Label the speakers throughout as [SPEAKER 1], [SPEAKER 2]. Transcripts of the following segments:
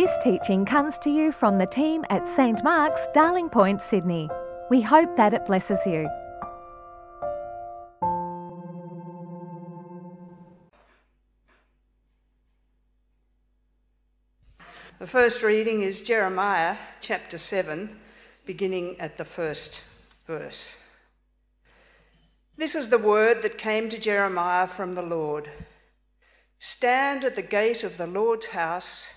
[SPEAKER 1] This teaching comes to you from the team at St Mark's, Darling Point, Sydney. We hope that it blesses you.
[SPEAKER 2] The first reading is Jeremiah chapter 7, beginning at the first verse. This is the word that came to Jeremiah from the Lord Stand at the gate of the Lord's house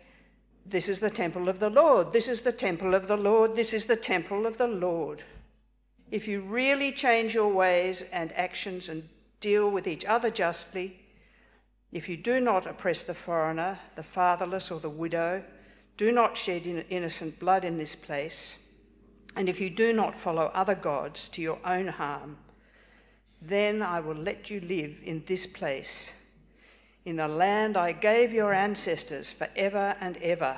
[SPEAKER 2] This is the temple of the Lord, this is the temple of the Lord, this is the temple of the Lord. If you really change your ways and actions and deal with each other justly, if you do not oppress the foreigner, the fatherless, or the widow, do not shed innocent blood in this place, and if you do not follow other gods to your own harm, then I will let you live in this place, in the land I gave your ancestors for ever and ever.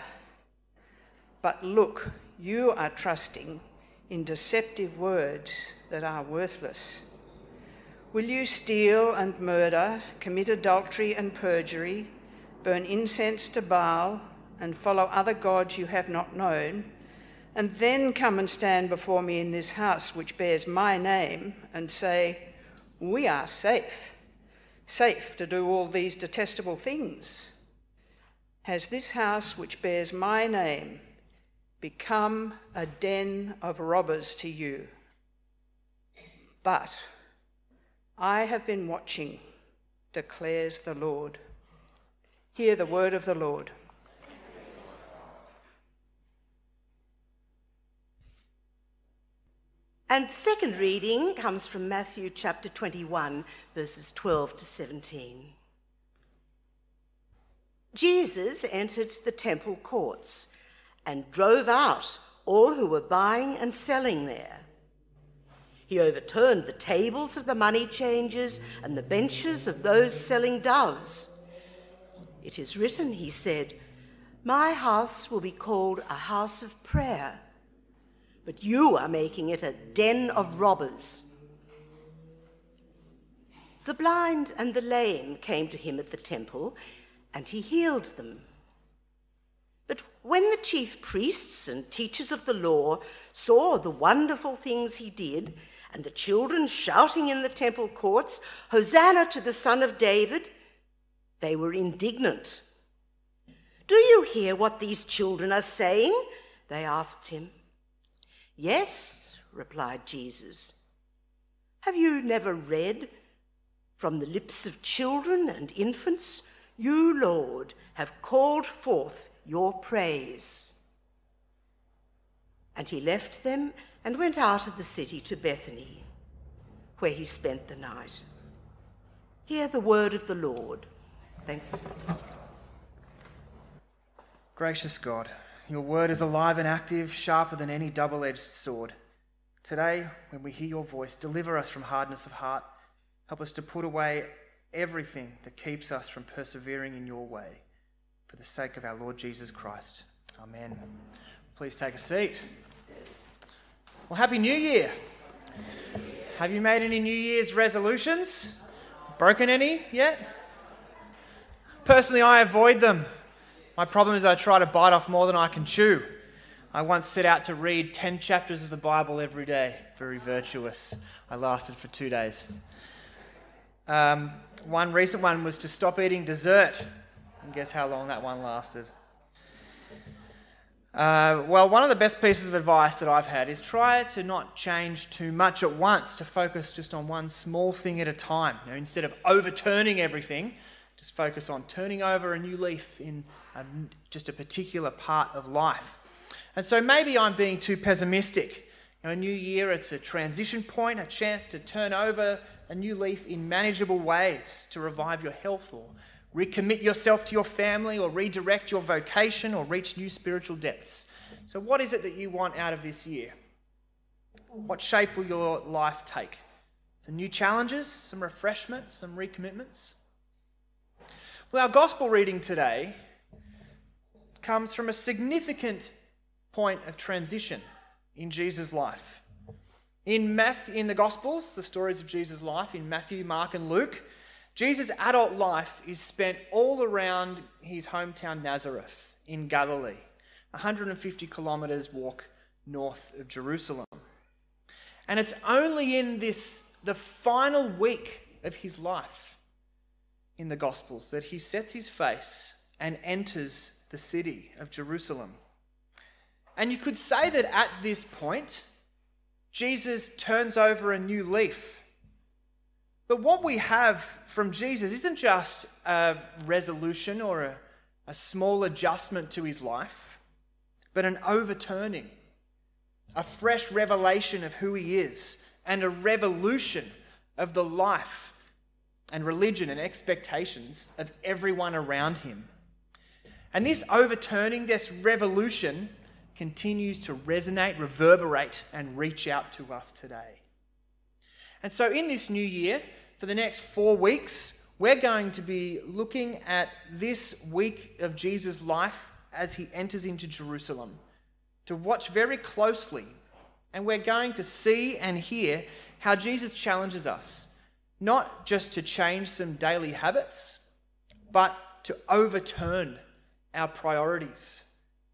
[SPEAKER 2] But look, you are trusting in deceptive words that are worthless. Will you steal and murder, commit adultery and perjury, burn incense to Baal, and follow other gods you have not known, and then come and stand before me in this house which bears my name and say, We are safe, safe to do all these detestable things? Has this house which bears my name become a den of robbers to you? But I have been watching, declares the Lord. Hear the word of the Lord.
[SPEAKER 3] And second reading comes from Matthew chapter 21, verses 12 to 17. Jesus entered the temple courts and drove out all who were buying and selling there. He overturned the tables of the money changers and the benches of those selling doves. It is written, he said, My house will be called a house of prayer, but you are making it a den of robbers. The blind and the lame came to him at the temple, and he healed them. But when the chief priests and teachers of the law saw the wonderful things he did, and the children shouting in the temple courts, Hosanna to the Son of David, they were indignant. Do you hear what these children are saying? They asked him. Yes, replied Jesus. Have you never read? From the lips of children and infants, you, Lord, have called forth your praise. And he left them and went out of the city to Bethany, where he spent the night. Hear the word of the Lord. Thanks.
[SPEAKER 4] Gracious God, your word is alive and active, sharper than any double edged sword. Today, when we hear your voice, deliver us from hardness of heart. Help us to put away everything that keeps us from persevering in your way. For the sake of our Lord Jesus Christ. Amen. Please take a seat. Well, Happy New Year! Have you made any New Year's resolutions? Broken any yet? Personally, I avoid them. My problem is I try to bite off more than I can chew. I once set out to read 10 chapters of the Bible every day. Very virtuous. I lasted for two days. Um, one recent one was to stop eating dessert. And guess how long that one lasted? Uh, well, one of the best pieces of advice that I've had is try to not change too much at once, to focus just on one small thing at a time. You know, instead of overturning everything, just focus on turning over a new leaf in a, just a particular part of life. And so maybe I'm being too pessimistic. You know, a new year, it's a transition point, a chance to turn over a new leaf in manageable ways to revive your health or recommit yourself to your family, or redirect your vocation, or reach new spiritual depths. So, what is it that you want out of this year? What shape will your life take? Some new challenges, some refreshments, some recommitments? Well, our gospel reading today comes from a significant point of transition in Jesus' life. In, Matthew, in the Gospels, the stories of Jesus' life, in Matthew, Mark, and Luke, Jesus' adult life is spent all around his hometown Nazareth in Galilee, 150 kilometres walk north of Jerusalem. And it's only in this, the final week of his life in the Gospels, that he sets his face and enters the city of Jerusalem. And you could say that at this point, Jesus turns over a new leaf. But what we have from Jesus isn't just a resolution or a, a small adjustment to his life, but an overturning, a fresh revelation of who he is, and a revolution of the life and religion and expectations of everyone around him. And this overturning, this revolution, continues to resonate, reverberate, and reach out to us today. And so, in this new year, for the next four weeks, we're going to be looking at this week of Jesus' life as he enters into Jerusalem, to watch very closely. And we're going to see and hear how Jesus challenges us, not just to change some daily habits, but to overturn our priorities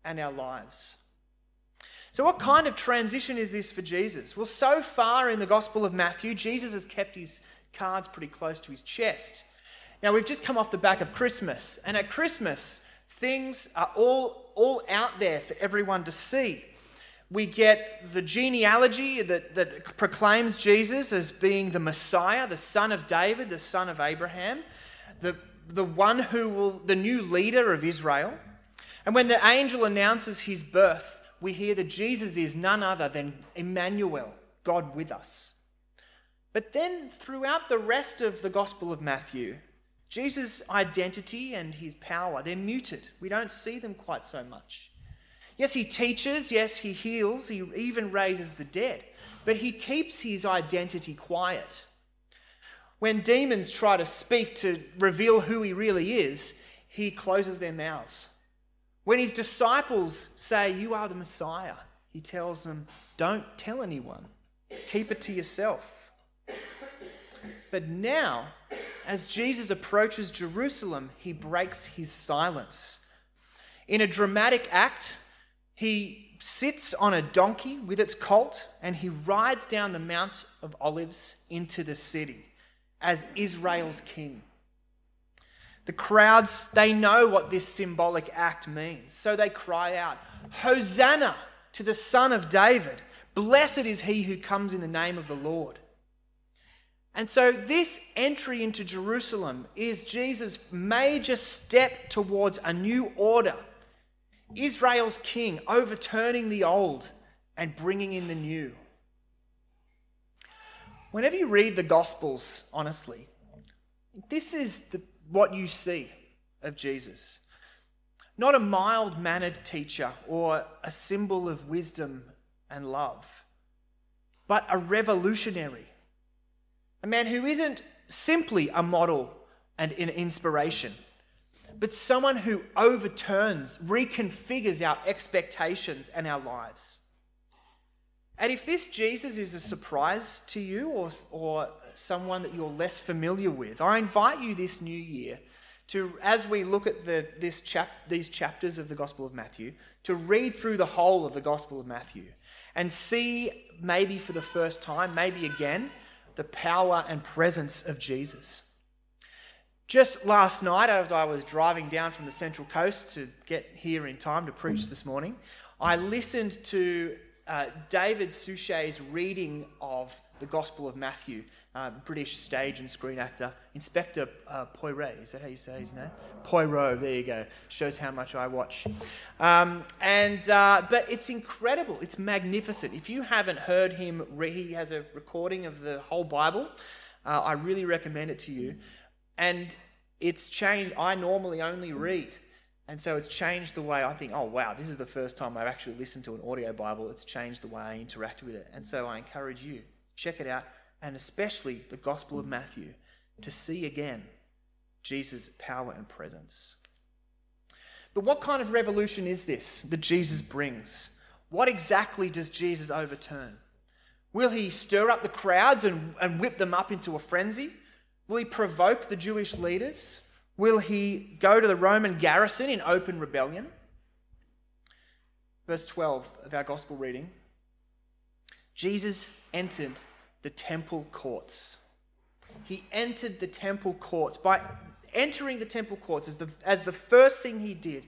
[SPEAKER 4] and our lives. So, what kind of transition is this for Jesus? Well, so far in the Gospel of Matthew, Jesus has kept his cards pretty close to his chest. Now, we've just come off the back of Christmas, and at Christmas, things are all, all out there for everyone to see. We get the genealogy that, that proclaims Jesus as being the Messiah, the son of David, the son of Abraham, the, the one who will, the new leader of Israel. And when the angel announces his birth, we hear that Jesus is none other than Emmanuel, God with us. But then, throughout the rest of the Gospel of Matthew, Jesus' identity and his power, they're muted. We don't see them quite so much. Yes, he teaches, yes, he heals, he even raises the dead, but he keeps his identity quiet. When demons try to speak to reveal who he really is, he closes their mouths. When his disciples say, You are the Messiah, he tells them, Don't tell anyone, keep it to yourself. But now, as Jesus approaches Jerusalem, he breaks his silence. In a dramatic act, he sits on a donkey with its colt and he rides down the Mount of Olives into the city as Israel's king. The crowds, they know what this symbolic act means. So they cry out, Hosanna to the Son of David. Blessed is he who comes in the name of the Lord. And so, this entry into Jerusalem is Jesus' major step towards a new order. Israel's king overturning the old and bringing in the new. Whenever you read the Gospels, honestly, this is the what you see of Jesus. Not a mild mannered teacher or a symbol of wisdom and love, but a revolutionary. A man who isn't simply a model and an inspiration, but someone who overturns, reconfigures our expectations and our lives. And if this Jesus is a surprise to you or, or someone that you're less familiar with, I invite you this new year to, as we look at the, this chap, these chapters of the Gospel of Matthew, to read through the whole of the Gospel of Matthew and see, maybe for the first time, maybe again, the power and presence of Jesus. Just last night, as I was driving down from the Central Coast to get here in time to preach this morning, I listened to uh, David Suchet's reading of the Gospel of Matthew, uh, British stage and screen actor, Inspector uh, Poirot. Is that how you say his name? Poirot. There you go. Shows how much I watch. Um, and uh, but it's incredible. It's magnificent. If you haven't heard him, he has a recording of the whole Bible. Uh, I really recommend it to you. And it's changed. I normally only read. And so it's changed the way I think, oh, wow, this is the first time I've actually listened to an audio Bible. It's changed the way I interact with it. And so I encourage you, check it out, and especially the Gospel of Matthew, to see again Jesus' power and presence. But what kind of revolution is this that Jesus brings? What exactly does Jesus overturn? Will he stir up the crowds and, and whip them up into a frenzy? Will he provoke the Jewish leaders? Will he go to the Roman garrison in open rebellion? Verse 12 of our gospel reading Jesus entered the temple courts. He entered the temple courts. By entering the temple courts as the, as the first thing he did,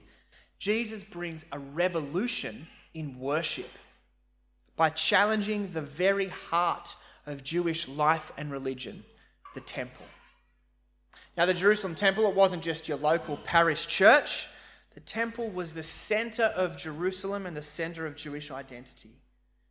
[SPEAKER 4] Jesus brings a revolution in worship by challenging the very heart of Jewish life and religion, the temple. Now, the Jerusalem temple, it wasn't just your local parish church. The temple was the center of Jerusalem and the center of Jewish identity.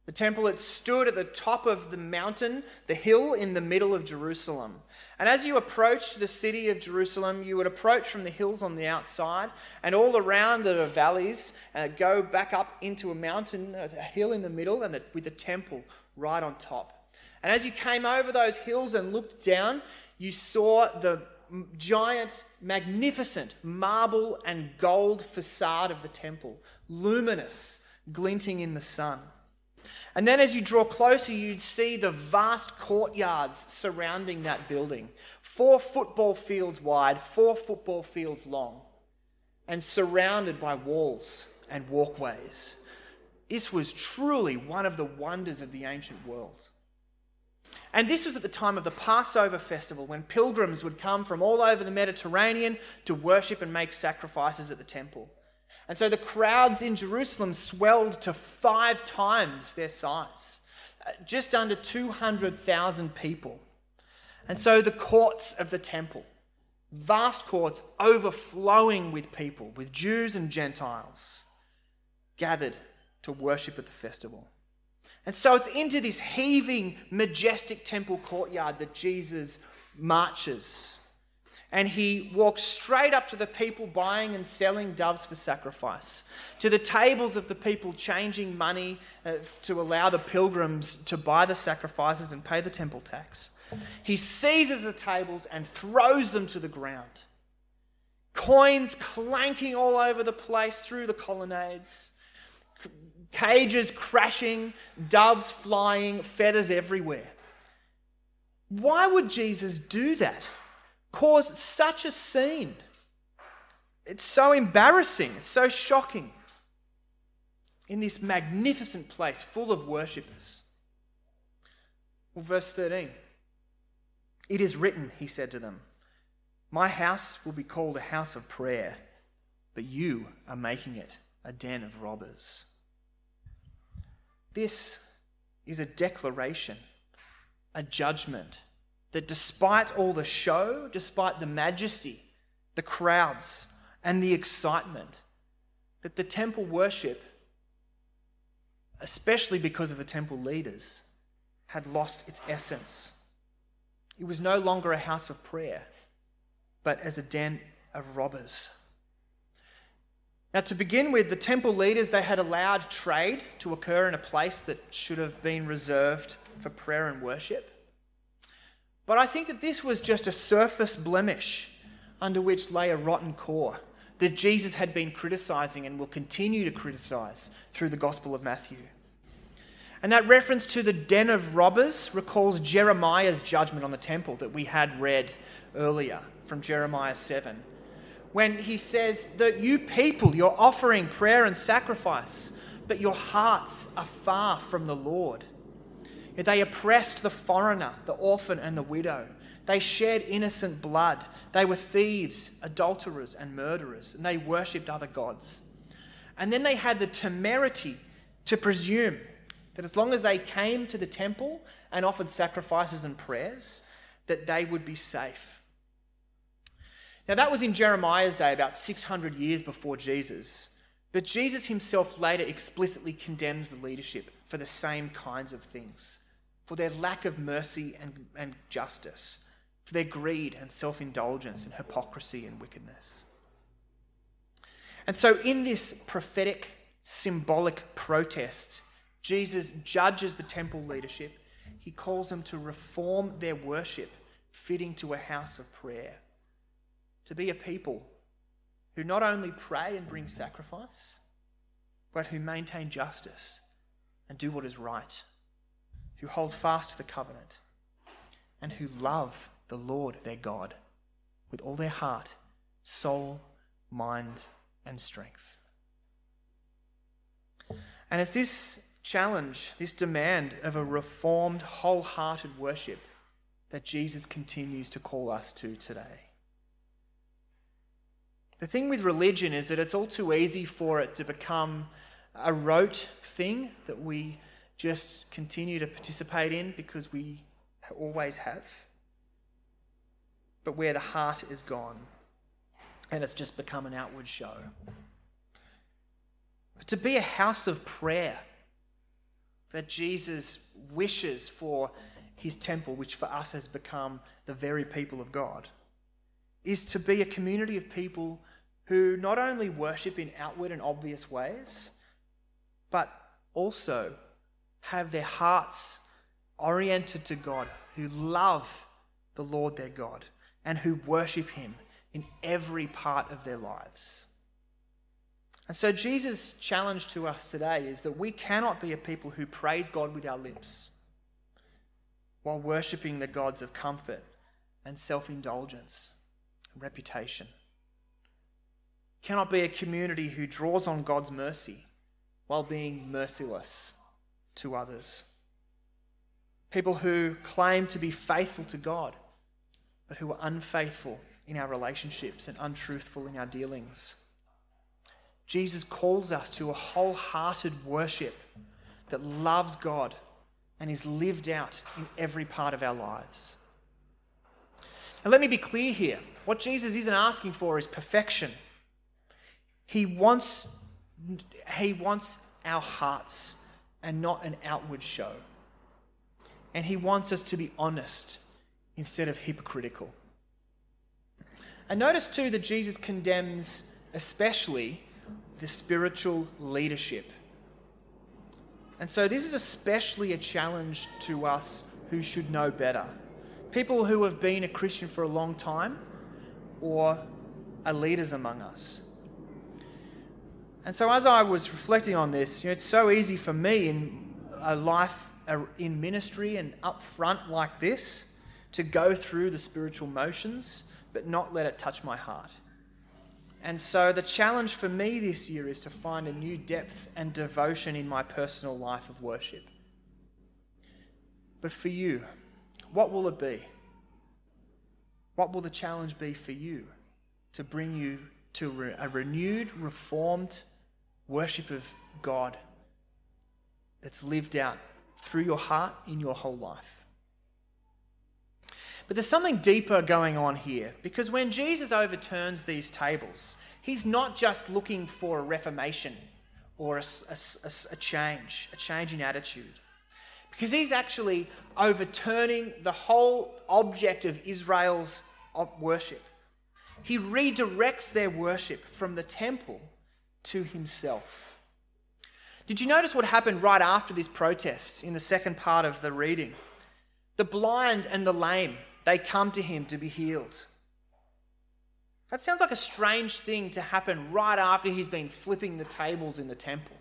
[SPEAKER 4] The temple, it stood at the top of the mountain, the hill in the middle of Jerusalem. And as you approached the city of Jerusalem, you would approach from the hills on the outside, and all around there are valleys, uh, go back up into a mountain, a hill in the middle, and the, with the temple right on top. And as you came over those hills and looked down, you saw the giant, magnificent marble and gold facade of the temple, luminous, glinting in the sun. And then as you draw closer, you'd see the vast courtyards surrounding that building. Four football fields wide, four football fields long, and surrounded by walls and walkways. This was truly one of the wonders of the ancient world. And this was at the time of the Passover festival when pilgrims would come from all over the Mediterranean to worship and make sacrifices at the temple. And so the crowds in Jerusalem swelled to five times their size, uh, just under 200,000 people. And so the courts of the temple, vast courts overflowing with people, with Jews and Gentiles, gathered to worship at the festival. And so it's into this heaving, majestic temple courtyard that Jesus marches. And he walks straight up to the people buying and selling doves for sacrifice, to the tables of the people changing money uh, to allow the pilgrims to buy the sacrifices and pay the temple tax. He seizes the tables and throws them to the ground. Coins clanking all over the place through the colonnades cages crashing, doves flying, feathers everywhere. Why would Jesus do that? Cause such a scene? It's so embarrassing, it's so shocking. In this magnificent place full of worshippers. Well, verse 13. It is written, he said to them, My house will be called a house of prayer, but you are making it a den of robbers. This is a declaration, a judgment that despite all the show, despite the majesty, the crowds, and the excitement, that the temple worship, especially because of the temple leaders, had lost its essence. It was no longer a house of prayer, but as a den of robbers. Now, to begin with, the temple leaders, they had allowed trade to occur in a place that should have been reserved for prayer and worship. But I think that this was just a surface blemish under which lay a rotten core that Jesus had been criticizing and will continue to criticize through the Gospel of Matthew. And that reference to the den of robbers recalls Jeremiah's judgment on the temple that we had read earlier from Jeremiah 7 when he says that you people, you're offering prayer and sacrifice, but your hearts are far from the Lord. They oppressed the foreigner, the orphan, and the widow. They shed innocent blood. They were thieves, adulterers, and murderers, and they worshipped other gods. And then they had the temerity to presume that as long as they came to the temple and offered sacrifices and prayers, that they would be safe. Now, that was in Jeremiah's day, about 600 years before Jesus. But Jesus himself later explicitly condemns the leadership for the same kinds of things, for their lack of mercy and, and justice, for their greed and self indulgence and hypocrisy and wickedness. And so, in this prophetic, symbolic protest, Jesus judges the temple leadership. He calls them to reform their worship, fitting to a house of prayer, to be a people who not only pray and bring sacrifice, but who maintain justice and do what is right, who hold fast to the covenant, and who love the Lord their God with all their heart, soul, mind, and strength. And it's this challenge, this demand of a reformed, wholehearted worship that Jesus continues to call us to today. The thing with religion is that it's all too easy for it to become a rote thing that we just continue to participate in because we always have. But where the heart is gone and it's just become an outward show. But to be a house of prayer that Jesus wishes for his temple, which for us has become the very people of God, is to be a community of people who not only worship in outward and obvious ways, but also have their hearts oriented to God, who love the Lord their God, and who worship Him in every part of their lives. And so, Jesus' challenge to us today is that we cannot be a people who praise God with our lips while worshipping the gods of comfort and self indulgence reputation. Cannot be a community who draws on God's mercy while being merciless to others. People who claim to be faithful to God, but who are unfaithful in our relationships and untruthful in our dealings. Jesus calls us to a wholehearted worship that loves God and is lived out in every part of our lives. Now, let me be clear here. What Jesus isn't asking for is perfection. He wants, he wants our hearts and not an outward show. And He wants us to be honest instead of hypocritical. And notice too that Jesus condemns especially the spiritual leadership. And so this is especially a challenge to us who should know better. People who have been a Christian for a long time or are leaders among us. And so as I was reflecting on this, you know, it's so easy for me in a life in ministry and up front like this to go through the spiritual motions but not let it touch my heart. And so the challenge for me this year is to find a new depth and devotion in my personal life of worship. But for you, what will it be? What will the challenge be for you to bring you to a renewed, reformed worship of God that's lived out through your heart in your whole life? But there's something deeper going on here because when Jesus overturns these tables, he's not just looking for a reformation or a, a, a, change, a change in attitude. Because he's actually overturning the whole object of Israel's uh, worship. He redirects their worship from the temple to himself. Did you notice what happened right after this protest in the second part of the reading? The blind and the lame they come to him to be healed. That sounds like a strange thing to happen right after he's been flipping the tables in the temple.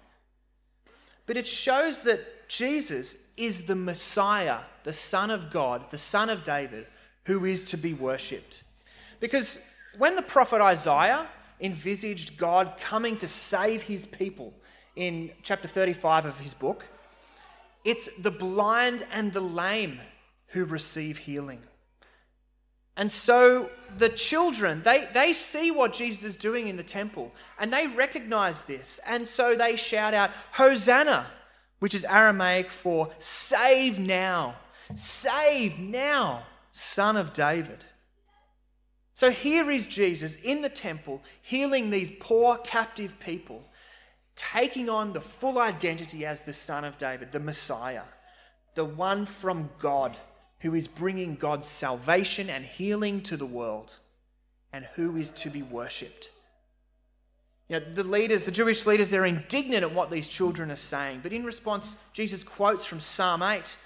[SPEAKER 4] But it shows that Jesus is the Messiah, the Son of God, the Son of David, who is to be worshipped. Because when the prophet Isaiah envisaged God coming to save his people in chapter 35 of his book, it's the blind and the lame who receive healing. And so the children, they, they see what Jesus is doing in the temple and they recognize this. And so they shout out, Hosanna, which is Aramaic for save now, save now, son of David. So here is Jesus in the temple, healing these poor captive people, taking on the full identity as the son of David, the Messiah, the one from God who is bringing God's salvation and healing to the world, and who is to be worshipped. You know, the leaders, the Jewish leaders, they're indignant at what these children are saying. But in response, Jesus quotes from Psalm 8.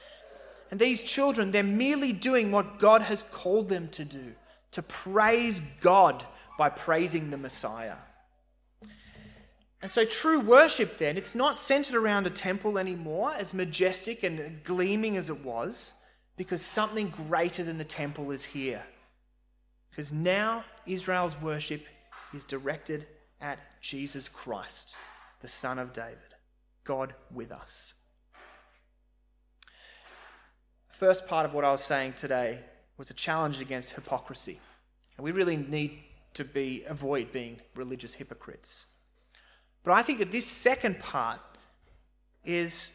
[SPEAKER 4] And these children, they're merely doing what God has called them to do to praise God by praising the Messiah. And so, true worship then, it's not centered around a temple anymore, as majestic and gleaming as it was, because something greater than the temple is here. Because now Israel's worship is directed at Jesus Christ, the Son of David, God with us. First part of what I was saying today was a challenge against hypocrisy. And we really need to be avoid being religious hypocrites. But I think that this second part is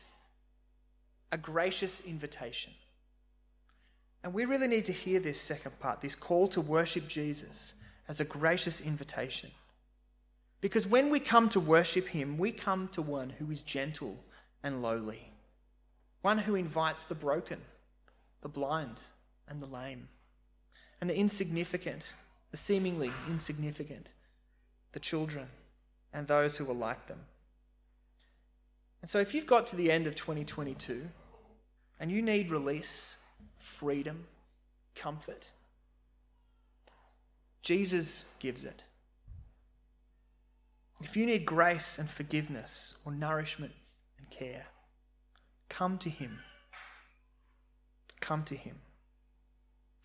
[SPEAKER 4] a gracious invitation. And we really need to hear this second part, this call to worship Jesus, as a gracious invitation. Because when we come to worship Him, we come to one who is gentle and lowly, one who invites the broken, the blind, and the lame, and the insignificant, the seemingly insignificant, the children, and those who are like them. And so, if you've got to the end of 2022 and you need release, freedom, comfort, Jesus gives it. If you need grace and forgiveness or nourishment and care, come to Him. Come to Him.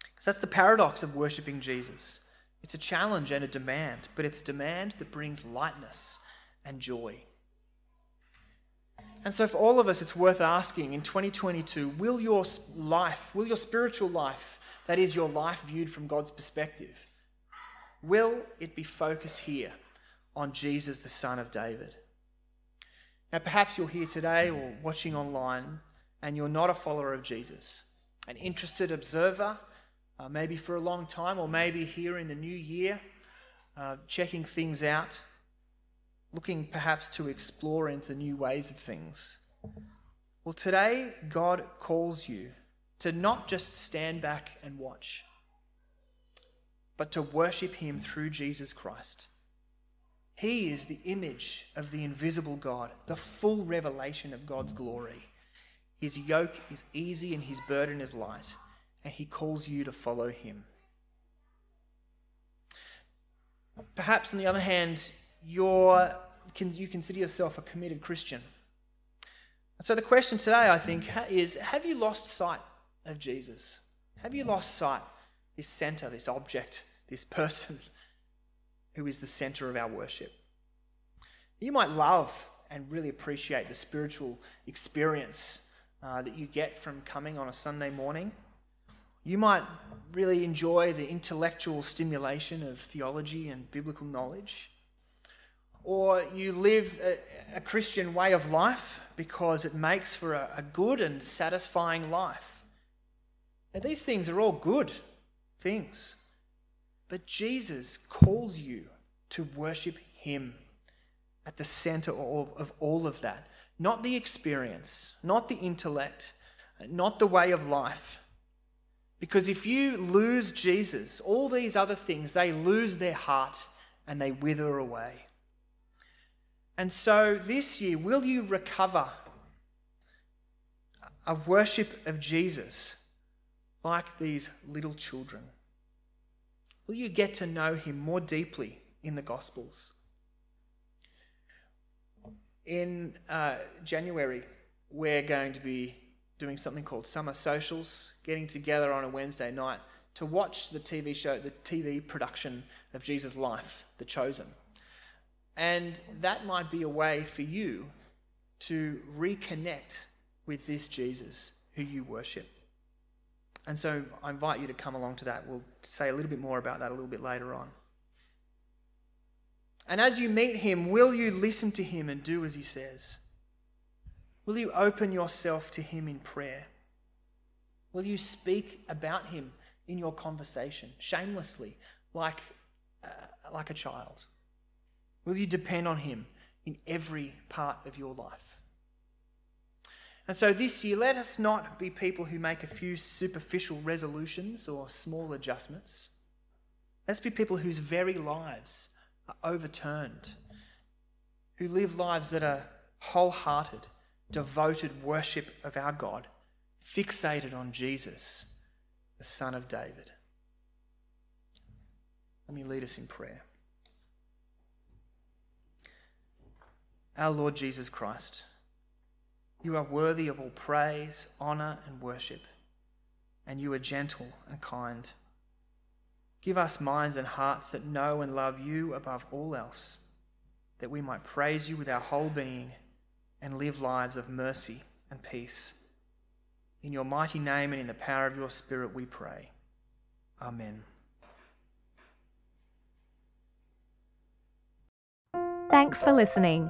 [SPEAKER 4] Because that's the paradox of worshipping Jesus. It's a challenge and a demand, but it's demand that brings lightness and joy. And so, for all of us, it's worth asking in 2022 will your life, will your spiritual life, that is your life viewed from God's perspective, will it be focused here on Jesus, the Son of David. Now, perhaps you're here today or watching online and you're not a follower of Jesus, an interested observer, uh, maybe for a long time, or maybe here in the new year, uh, checking things out, looking perhaps to explore into new ways of things. Well, today, God calls you to not just stand back and watch, but to worship Him through Jesus Christ he is the image of the invisible God, the full revelation of God's glory. His yoke is easy and his burden is light, and he calls you to follow him. Perhaps, on the other hand, you're, you consider yourself a committed Christian. So, the question today, I think, is have you lost sight of Jesus? Have you lost sight, this center, this object, this person who is the center of our worship. You might love and really appreciate the spiritual experience uh, that you get from coming on a Sunday morning. You might really enjoy the intellectual stimulation of theology and biblical knowledge. Or you live a, a Christian way of life because it makes for a, a good and satisfying life. Now, these things are all good things. But Jesus calls you to worship Him at the center of all of that. Not the experience, not the intellect, not the way of life. Because if you lose Jesus, all these other things, they lose their heart and they wither away. And so this year, will you recover a worship of Jesus like these little children? Will you get to know him more deeply in the Gospels? In uh, January, we're going to be doing something called Summer Socials, getting together on a Wednesday night to watch the TV show, the TV production of Jesus' life, The Chosen. And that might be a way for you to reconnect with this Jesus who you worship. And so I invite you to come along to that. We'll say a little bit more about that a little bit later on. And as you meet him, will you listen to him and do as he says? Will you open yourself to him in prayer? Will you speak about him in your conversation shamelessly, like, uh, like a child? Will you depend on him in every part of your life? And so this year, let us not be people who make a few superficial resolutions or small adjustments. Let's be people whose very lives are overturned, who live lives that are wholehearted, devoted worship of our God, fixated on Jesus, the Son of David. Let me lead us in prayer. Our Lord Jesus Christ, you are worthy of all praise, honour, and worship, and you are gentle and kind. Give us minds and hearts that know and love you above all else, that we might praise you with our whole being and live lives of mercy and peace. In your mighty name and in the power of your Spirit, we pray. Amen.
[SPEAKER 1] Thanks for listening.